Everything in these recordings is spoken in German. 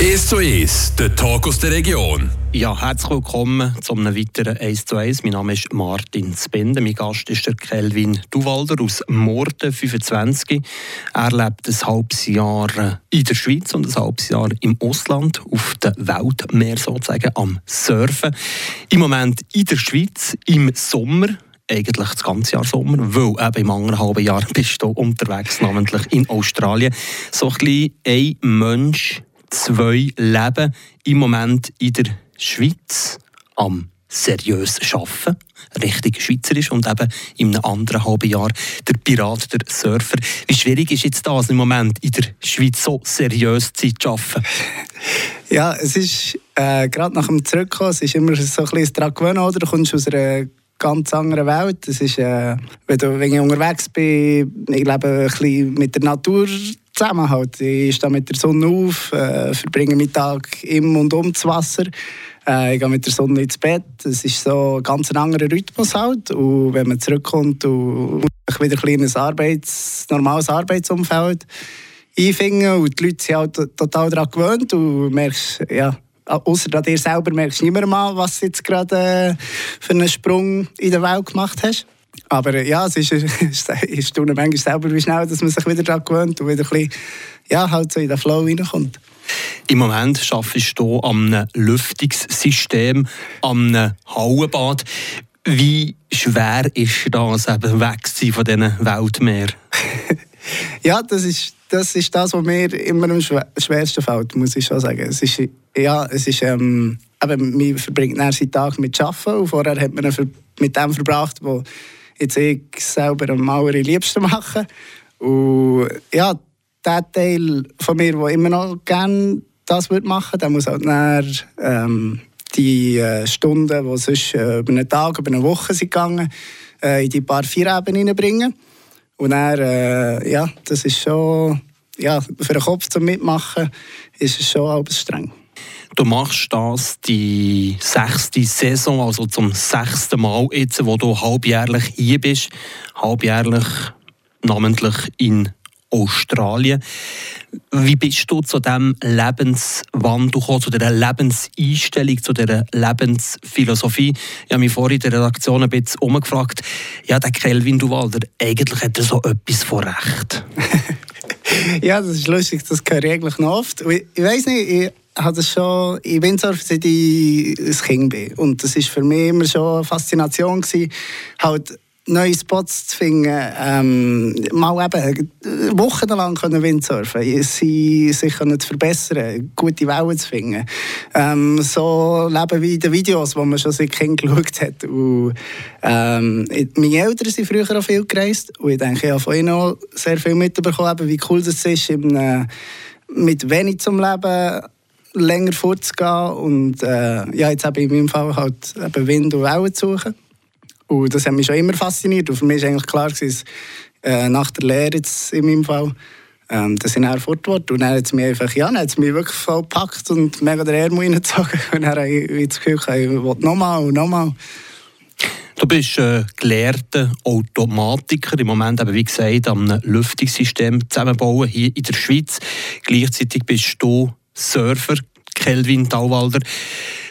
1 zu 1, der Talk aus der Region. Ja, herzlich willkommen zu einem weiteren 1 zu 1. Mein Name ist Martin Spende. Mein Gast ist der Kelvin Duwalder aus Morden, 25. Er lebt ein halbes Jahr in der Schweiz und ein halbes Jahr im Ausland, auf dem Weltmeer sozusagen, am Surfen. Im Moment in der Schweiz, im Sommer eigentlich das ganze Jahr Sommer, weil eben im anderen halben Jahr bist du unterwegs, namentlich in Australien. So ein bisschen ein Mensch zwei Leben im Moment in der Schweiz am seriös arbeiten, richtig schweizerisch und eben in einem anderen halben Jahr der Pirat, der Surfer. Wie schwierig ist jetzt das im Moment in der Schweiz so seriös zu arbeiten? Ja, es ist äh, gerade nach dem Zurückkommen, es ist immer so ein bisschen daran gewöhnen, oder? Du kommst aus einer ganz anderen Welt. Es ist, äh, wenn, du, wenn ich unterwegs bin, ich lebe ein bisschen mit der Natur Zusammenhalt. Ich stehe mit der Sonne auf, äh, verbringe meinen Tag im und um das Wasser. Äh, ich gehe mit der Sonne ins Bett. Es ist so ein ganz anderer Rhythmus halt. Und wenn man zurückkommt und wieder ein kleines Arbeits-, normales Arbeitsumfeld einfinden und die Leute sind halt total daran gewöhnt und merkst, ja, außer dir selber merkst du nicht mehr mal, was du jetzt gerade äh, für einen Sprung in der Welt gemacht hast. Aber ja, es ist, ist manchmal selber, wie schnell dass man sich wieder daran gewöhnt und wieder ein bisschen, ja, halt so in den Flow reinkommt. Im Moment arbeitest du an einem Lüftungssystem, an einem Hallenbad. Wie schwer ist das, eben weg zu sein von diesen Weltmeeren? ja, das ist, das ist das, was mir immer am schwersten fällt, muss ich schon sagen. Es ist, ja, es ist, ähm, eben, man verbringt seinen Tag mit Arbeiten und vorher hat man ihn mit dem verbracht, wo jetzt ich selber am Mauer liebsten machen. Und ja, der Teil von mir, der immer noch gerne das würde machen, der muss halt dann, ähm, die äh, Stunden, die sonst äh, über einen Tag, über eine Woche sind gegangen, äh, in die paar vier Ebenen hineinbringen. Und dann, äh, ja, das ist schon, ja, für den Kopf zum Mitmachen ist es schon etwas streng. Du machst das die sechste Saison, also zum sechsten Mal jetzt, wo du halbjährlich hier bist, halbjährlich namentlich in Australien. Wie bist du zu diesem Lebenswandel gekommen, zu dieser Lebenseinstellung, zu dieser Lebensphilosophie? Ich habe mich vorhin in der Redaktion ein bisschen umgefragt. Ja, der Kelvin Duwalder, eigentlich hat er so etwas von Recht. ja, das ist lustig, das höre ich eigentlich noch oft. Ich weiß nicht, ich habe schon, ich bin Windsurfen seit ich ein Kind bin. Und das war für mich immer schon eine Faszination gewesen, halt neue Spots zu finden, ähm, mal eben wochenlang können Windsurfen, sie sich zu verbessern, gute Wellen zu finden. Ähm, so leben wie in den Videos, die man schon seit Kind geschaut hat. Und, ähm, meine Eltern sind früher auch viel gereist und ich denke, ich habe von ihnen auch sehr viel mitbekommen, wie cool das ist, mit wenig zum Leben länger vorzugehen und äh, ja, jetzt habe ich in meinem Fall halt eben Wind und Wellen zu suchen. Und das hat mich schon immer fasziniert und für mich war eigentlich klar, dass äh, nach der Lehre jetzt in meinem Fall, ähm, dass ich dann fort Und dann hat es mich einfach, ja, hat mich wirklich voll gepackt und mega den Ärmel reingezogen. Und dann habe ich das Gefühl, ich will nochmal und nochmal. Du bist äh, gelehrter Automatiker, im Moment eben, wie gesagt, am Lüftungssystem zusammenbauen hier in der Schweiz. Gleichzeitig bist du Surfer, Kelvin Tauwalder.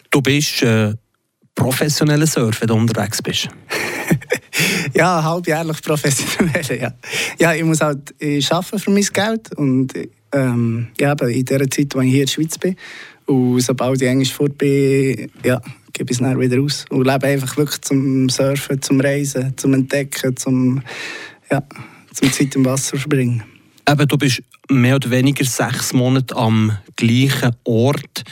Du bist äh, professioneller Surfer, du unterwegs bist. ja, halbjährlich professionell, ja. Ja, ich muss halt ich arbeiten für mein Geld und ähm, ja, in der Zeit, wo ich hier in der Schweiz bin. Und sobald ich Englisch fort bin, ja, gebe ich es dann wieder aus. Und lebe einfach wirklich zum Surfen, zum Reisen, zum Entdecken, zum, ja, zum Zeit im Wasser verbringen. Eben, du bist mehr oder weniger sechs Monate am gleichen Ort.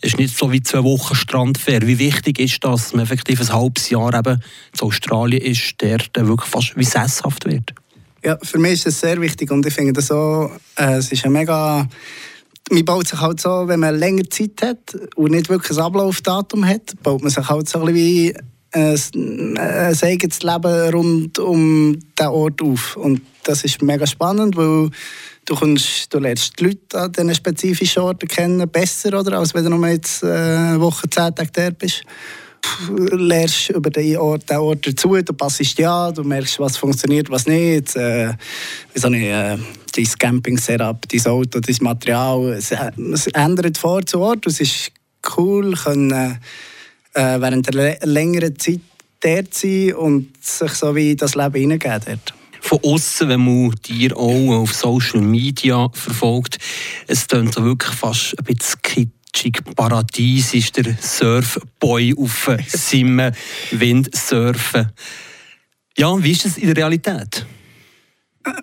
Es ist nicht so wie zwei Wochen Strandfair. Wie wichtig ist das, dass man effektiv ein halbes Jahr eben zu Australien ist, der dann wirklich fast wie sesshaft wird? Ja, für mich ist das sehr wichtig und ich finde das so, äh, es ist ein mega man baut sich halt so, wenn man länger Zeit hat und nicht wirklich ein Ablaufdatum hat, baut man sich halt so ein bisschen wie ein, ein eigenes Leben rund um den Ort auf. Und das ist mega spannend, weil du, kommst, du lernst die Leute an diesen spezifischen Orten kennen, besser, oder, als wenn du nur jetzt äh, eine Woche, zehn Tage da bist. Du lernst über den Ort, den Ort dazu, du passest ja, du merkst, was funktioniert, was nicht. Äh, wieso nicht, äh, dein Camping-Setup, dein Auto, dein Material. Es, äh, es ändert vor zu Ort. Es ist cool, können, äh, während einer längeren Zeit dort sein und sich so wie das Leben hineingeben dort. Von außen, wenn man dir auch auf Social Media verfolgt, es klingt so wirklich fast ein bisschen kitschig. Paradies ist der Surfboy auf seinem Windsurfen. Ja, wie ist es in der Realität?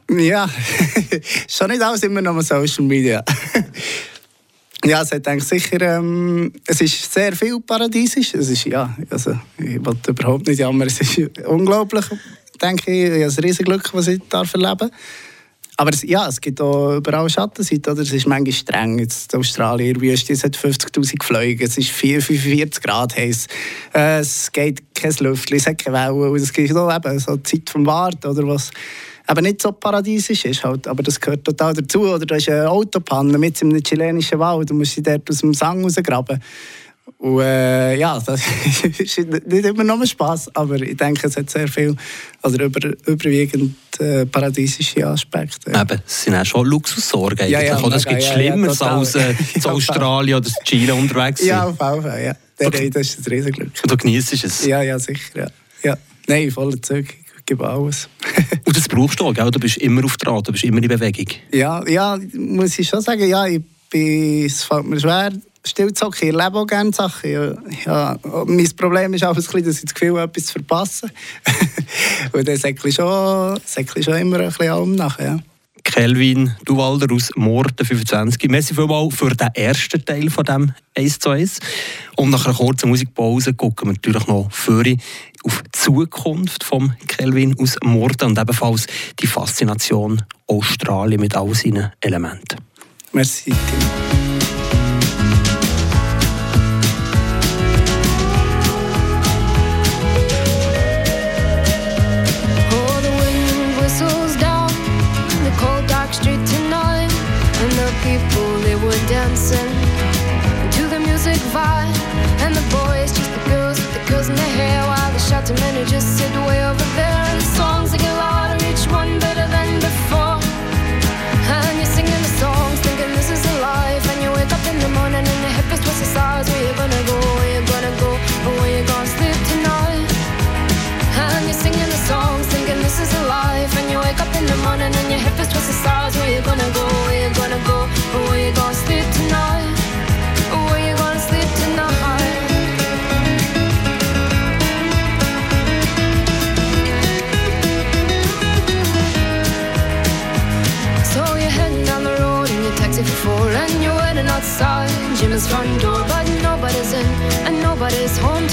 Ja, schon nicht alles immer noch auf Social Media. Ja, es hat eigentlich sicher, ähm, es ist sehr viel paradiesisch. Es ist, ja, also, ich wollte überhaupt nicht jammern. Es ist unglaublich, denke ich. Ich habe ein riesiges Glück, was ich darf erleben aber es, ja, es gibt auch überall Schattenseiten. Es ist manchmal streng. Jetzt in Australien, in Wüste, es hat 50'000 Flüge, es ist 4, 45 Grad heiß. Äh, es geht kein Lüftchen, es hat keine Wellen. Es gibt auch eben so die Zeit vom Warten, oder was eben nicht so paradiesisch ist. Halt. Aber das gehört total dazu. Oder da ist eine Autopanne mit in einem chilenischen Wald. Du musst sie dort aus dem Sang rausgraben. Und äh, ja, das ist nicht immer nur Spass, aber ich denke, es hat sehr viel, oder über, überwiegend äh, paradiesische Aspekte. Ja. Eben, es sind auch schon Luxussorgen. Ja, ja, oder es gibt ja, Schlimmeres als äh, in Australien oder in Chile unterwegs Ja, auf jeden Fall, ja. Das ist ein Riesenglück. Und du genießt es? Ja, ja, sicher, ja. ja. Nein, voller Zeug gebe alles. und das brauchst du auch, gell? Du bist immer auf der Rad, du bist immer in Bewegung. Ja, ja, muss ich schon sagen, ja, ich bin, es fällt mir schwer, still zu hocken. Ich lebe auch gerne Sachen. Ja, ja, mein Problem ist auch, dass ich das Gefühl habe, etwas zu verpassen. und dann säckle ich schon, schon immer ein bisschen um nachher. Ja. Kelvin Duwalder aus Morden 25. Merci vielmals für den ersten Teil von dem 1 zu 1. Und nach einer kurzen Musikpause gucken wir natürlich noch für auf die Zukunft von Kelvin aus Morden und ebenfalls die Faszination Australien mit all seinen Elementen. Merci. Front door, but nobody's in and nobody's home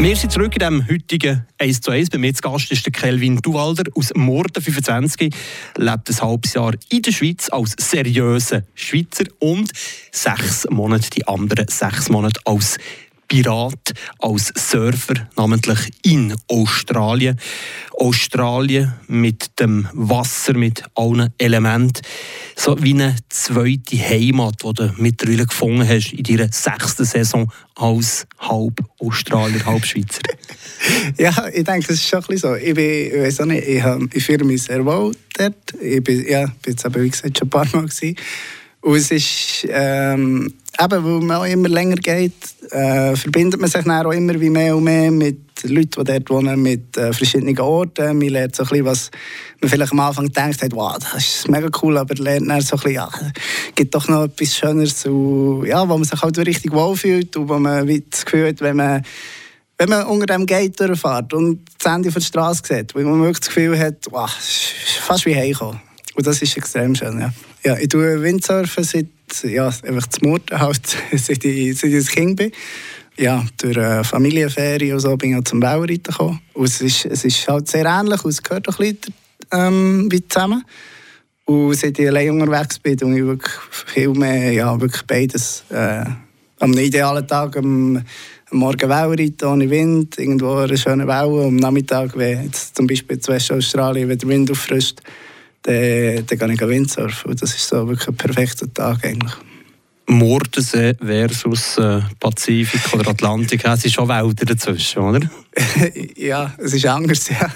Wir sind zurück in dem heutigen 1 zu 1. Bei mir zu Gast ist der Kelvin Duwalder aus Morden, 25, lebt ein halbes Jahr in der Schweiz als seriöser Schweizer und sechs Monate, die anderen sechs Monate als Pirat, als Surfer, namentlich in Australien. Australien mit dem Wasser, mit allen Elementen. So wie eine zweite Heimat, die du mittlerweile gefunden hast in deiner sechsten Saison als halb Australier, halb Schweizer. ja, ich denke, es ist schon ein so. Ich, bin, ich, weiß auch nicht, ich, ich fühle mich sehr wohl dort. Ich bin, ja, bin jetzt aber, wie gesagt, schon ein paar Mal gewesen. Und es ist, ähm, eben, weil man auch immer länger geht, äh, verbindet man sich dann auch immer wie mehr und mehr mit Leuten, die dort wohnen, mit äh, verschiedenen Orten. Man lernt so ein bisschen, was man vielleicht am Anfang denkt, hat, wow, das ist mega cool, aber lernt dann so ein bisschen, ja, gibt doch noch etwas Schöneres, und, ja, wo man sich halt richtig wohlfühlt und wo man das Gefühl hat, wenn man wenn man unter dem Gate durchfährt und das Ende der Straße sieht, wo man wirklich das Gefühl hat, wow, fast wie heimkommen. Und das ist extrem schön, ja. Ja, ich tue Windsurfen seit, ja, einfach zum halt, seit ich, seit ich ein Kind bin. Ja, durch eine Familienferien und so bin ich zum Baureiten gekommen. Und es ist, es ist halt sehr ähnlich und es gehört auch ein bisschen ähm, wie zusammen. Und seit ich allein unterwegs bin, tue ich wirklich viel mehr, ja, wirklich beides. Äh, am idealen Tag, am, am Morgen Wellreiten ohne Wind, irgendwo eine schöne Welle. Am Nachmittag, wenn jetzt zum Beispiel in Westaustralien, wenn der Wind auffrischt, dann, dann gehe ich Windsurfen. Und das ist so wirklich ein perfekter Tag eigentlich. Mordensee versus äh, Pazifik oder Atlantik, es ist schon Wälder dazwischen, oder? ja, es ist anders, ja.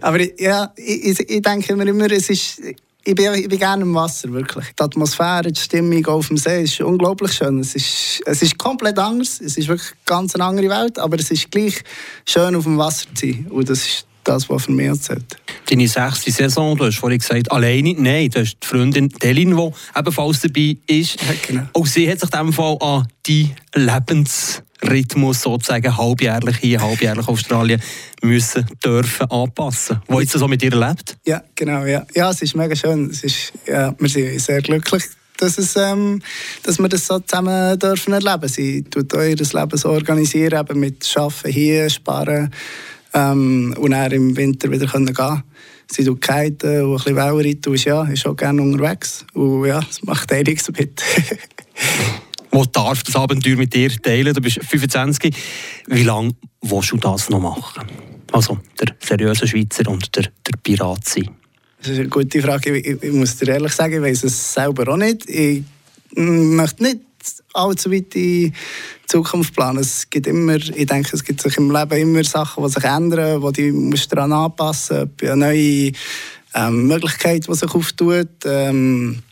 Aber ja, ich, ich denke mir immer, es ist, ich bin, ich bin gerne im Wasser, wirklich. Die Atmosphäre, die Stimmung auf dem See ist unglaublich schön. Es ist, es ist komplett anders, es ist wirklich eine ganz andere Welt, aber es ist gleich schön, auf dem Wasser zu sein. Und das ist das, was für mich zählt. Deine sechste Saison, du hast vorhin gesagt, alleine, nein, du hast die Freundin Delin, die ebenfalls dabei ist. Ja, genau. Auch sie hat sich in diesem Fall an die Lebensrhythmus sozusagen halbjährlich hier, halbjährlich Australien müssen, dürfen anpassen. Wo jetzt so mit ihr lebt? Ja, genau. Ja, ja es ist mega schön. Es ist, ja, wir sind sehr glücklich dass, es, ähm, dass wir das so zusammen dürfen erleben. Sie tut ihr Leben so organisieren, eben mit Arbeiten hier, Sparen, ähm, und dann im Winter wieder können gehen Sie tut kiten und ein bisschen Wellreiten ist, ja, ist auch gerne unterwegs. Und ja, es macht einiges mit. Wo darf das Abenteuer mit dir teilen? Du bist 25. Wie lange willst du das noch machen? Also der seriöse Schweizer und der, der Pirat sein? Das ist eine gute Frage. Ich, ich muss dir ehrlich sagen, ich weiß es selber auch nicht. Ich möchte nicht allzu weit in Zukunft planen. Es gibt immer, ich denke, es gibt sich im Leben immer Sachen, die sich ändern, wo die musst daran anpassen, eine neue ähm, Möglichkeit, die sich auftut, ähm,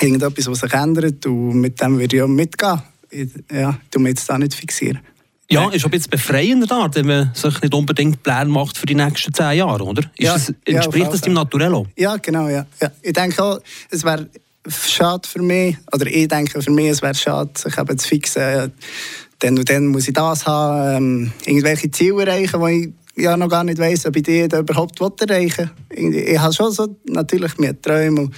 irgendetwas, was sich ändert und mit dem würde ich auch mitgehen. Ich, ja, ich mich jetzt da nicht fixieren. Ja, ist ein bisschen befreiender da, wenn man sich nicht unbedingt Pläne macht für die nächsten zehn Jahre, oder? Ist ja, das, entspricht ja, das dem Naturello? Ja, genau, ja. ja. Ich denke auch, es wäre schade für mich, oder ich denke für mich, es schade, sich eben zu fixen, dann und dann muss ich das haben, ähm, irgendwelche Ziele erreichen, die ich ja noch gar nicht weiss, ob ich die überhaupt erreichen will. Ich habe schon so natürlich mir Träume und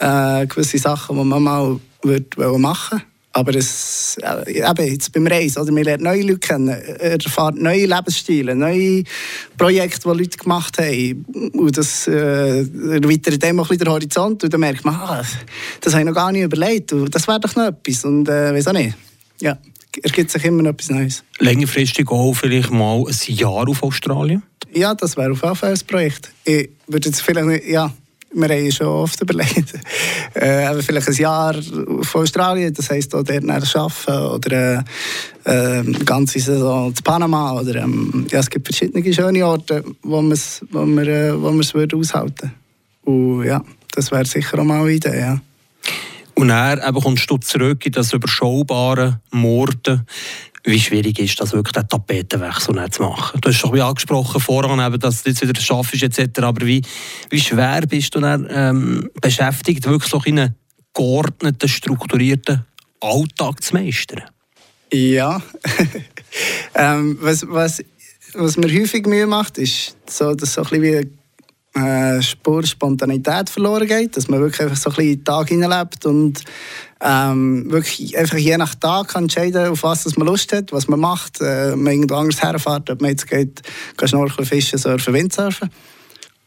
äh, gewisse Sachen, die man mal würde machen würde. Aber es, äh, eben jetzt beim Reisen, oder, man lernt neue Leute kennen, erfahrt neue Lebensstile, neue Projekte, die Leute gemacht haben. Und das äh, erweitert dem auch ein den Horizont. Und dann merkt man, ah, das habe ich noch gar nicht überlegt. Und das wäre doch noch etwas. Und äh, weiß auch nicht. Ja, ergibt sich immer noch etwas Neues. Längerfristig auch vielleicht mal ein Jahr auf Australien? Ja, das wäre auf jeden Fall ein Projekt. Ich würde jetzt vielleicht nicht, ja, wir haben schon oft überlegt, äh, vielleicht ein Jahr von Australien, das heisst auch dort arbeiten oder äh, äh, ganze Saison zu Panama oder ähm, ja, es gibt verschiedene schöne Orte, wo, wo wir äh, wo es würde aushalten und ja, das wäre sicher auch mal eine Idee, ja. Und eben kommst du zurück in das überschaubare Morden wie schwierig ist das wirklich, den Tapetenwechsel zu machen? Du hast schon angesprochen eben, dass du jetzt wieder schaffst etc., aber wie, wie schwer bist du dann ähm, beschäftigt, wirklich so in einen geordneten, strukturierten Alltag zu meistern? Ja, ähm, was, was, was mir häufig Mühe macht, ist so, dass so ein bisschen wie äh, Spur Spontanität verloren geht, dass man wirklich einfach so ein bisschen in den Tag hineinlebt und ähm, wirklich einfach je nach Tag kann entscheiden, auf was man Lust hat, was man macht, äh, man irgendwo anders herfährt, ob man jetzt geht, geht schnorcheln, fischen, surfen, Windsurfen.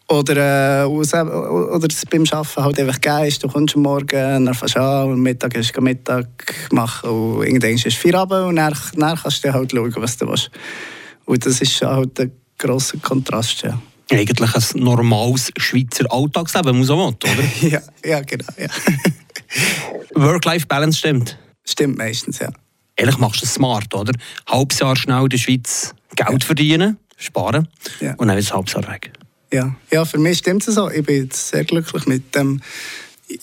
Oder, äh, oder es beim Arbeiten halt einfach geil ist, du kommst am Morgen, dann fährst du an und Mittag ist du Mittag machen und irgendwann ist es Feierabend und dann, dann kannst du halt schauen, was du willst. Und das ist halt ein grosser Kontrast, ja. Eigentlich ein normales Schweizer Alltagsleben, muss man will, oder? ja, ja, genau, ja. Work-Life-Balance stimmt? Stimmt meistens, ja. Ehrlich machst du es smart, oder? Halbes Jahr schnell in der Schweiz Geld ja. verdienen, sparen ja. und dann ist ein halbes Jahr weg. Ja. ja, für mich stimmt es so. Ich bin jetzt sehr glücklich mit dem,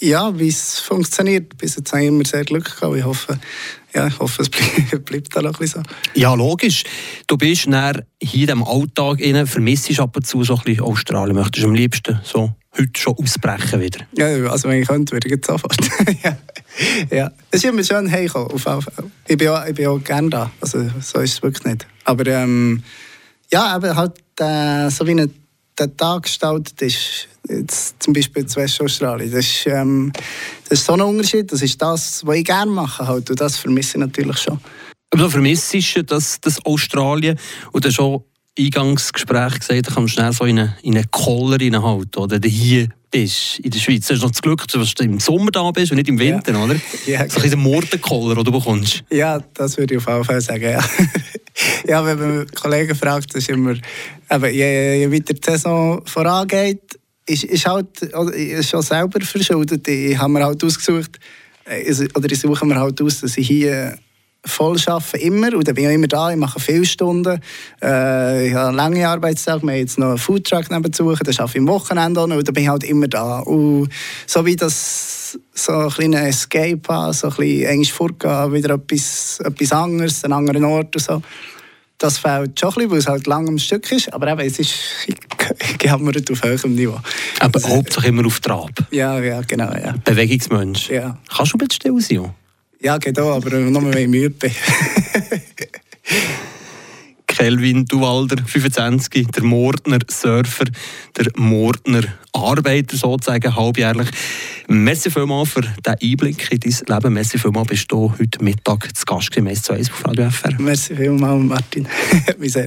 ja, wie es funktioniert. Bis jetzt habe ich immer sehr Glück gehabt. Ich hoffe, ja, ich hoffe, es bleibt dann noch ein so. Ja, logisch. Du bist hier in diesem Alltag innen, vermisst ab und zu so ein bisschen Australien. Möchtest du am liebsten so heute schon ausbrechen wieder? Ja, also wenn ich könnte, würde ich jetzt sofort. ja. ja. Es ist immer schön heimgekommen, auf Ich bin auch, ich bin auch gerne da, also so ist es wirklich nicht. Aber ähm, ja, aber halt äh, so wie eine der Tag gestaltet ist, jetzt zum Beispiel in Westaustralien, das ist, ähm, das ist so ein Unterschied. Das ist das, was ich gerne mache halt, und das vermisse ich natürlich schon. Aber du vermisst das, das Australien und dann schon Eingangsgespräch gesagt, da kannst du schnell so in eine, in eine Koller reinhalten, oder hier bist in der Schweiz. Du hast noch das Glück, dass du im Sommer da bist und nicht im Winter, ja. oder? Ja, so ein bisschen Mordenkoller, den du bekommst. Ja, das würde ich auf jeden Fall sagen, ja. ja, wenn man Kollegen fragt, ist immer, eben, je, je weiter die Saison vorangeht, ist, ist halt ist schon selber verschuldet. Ich habe mir halt ausgesucht, äh, oder ich suche mir halt aus, dass ich hier voll arbeite, immer. Und dann bin ich immer da, ich mache viele Stunden. Äh, ich habe einen langen Arbeitstag, wir haben jetzt noch einen Foodtruck nebenzu, das arbeite ich am Wochenende auch noch, und dann bin ich halt immer da. Und so wie das so ein kleiner Escape habe, so ein bisschen Englisch vorgehen, wieder etwas, etwas anderes, einen anderen Ort und so. Das fehlt schon ein bisschen, weil es halt lang am Stück ist, aber eben, es ist gehammert auf höherem Niveau. Aber hauptsächlich immer auf Trab. Ja, ja, genau, ja. Bewegungsmensch. Ja. Kannst du ein bisschen still sein? Ja, geht auch, aber noch mehr bin. Kelvin Duwalder, 25, der Mordner Surfer, der Mordner Arbeiter sozusagen, halbjährlich. Merci vielmals für diesen Einblick in dein Leben. Merci vielmals, bist du heute Mittag zu Gast gewesen, 1 zu 1 auf Radio FR. Merci vielmals, Martin.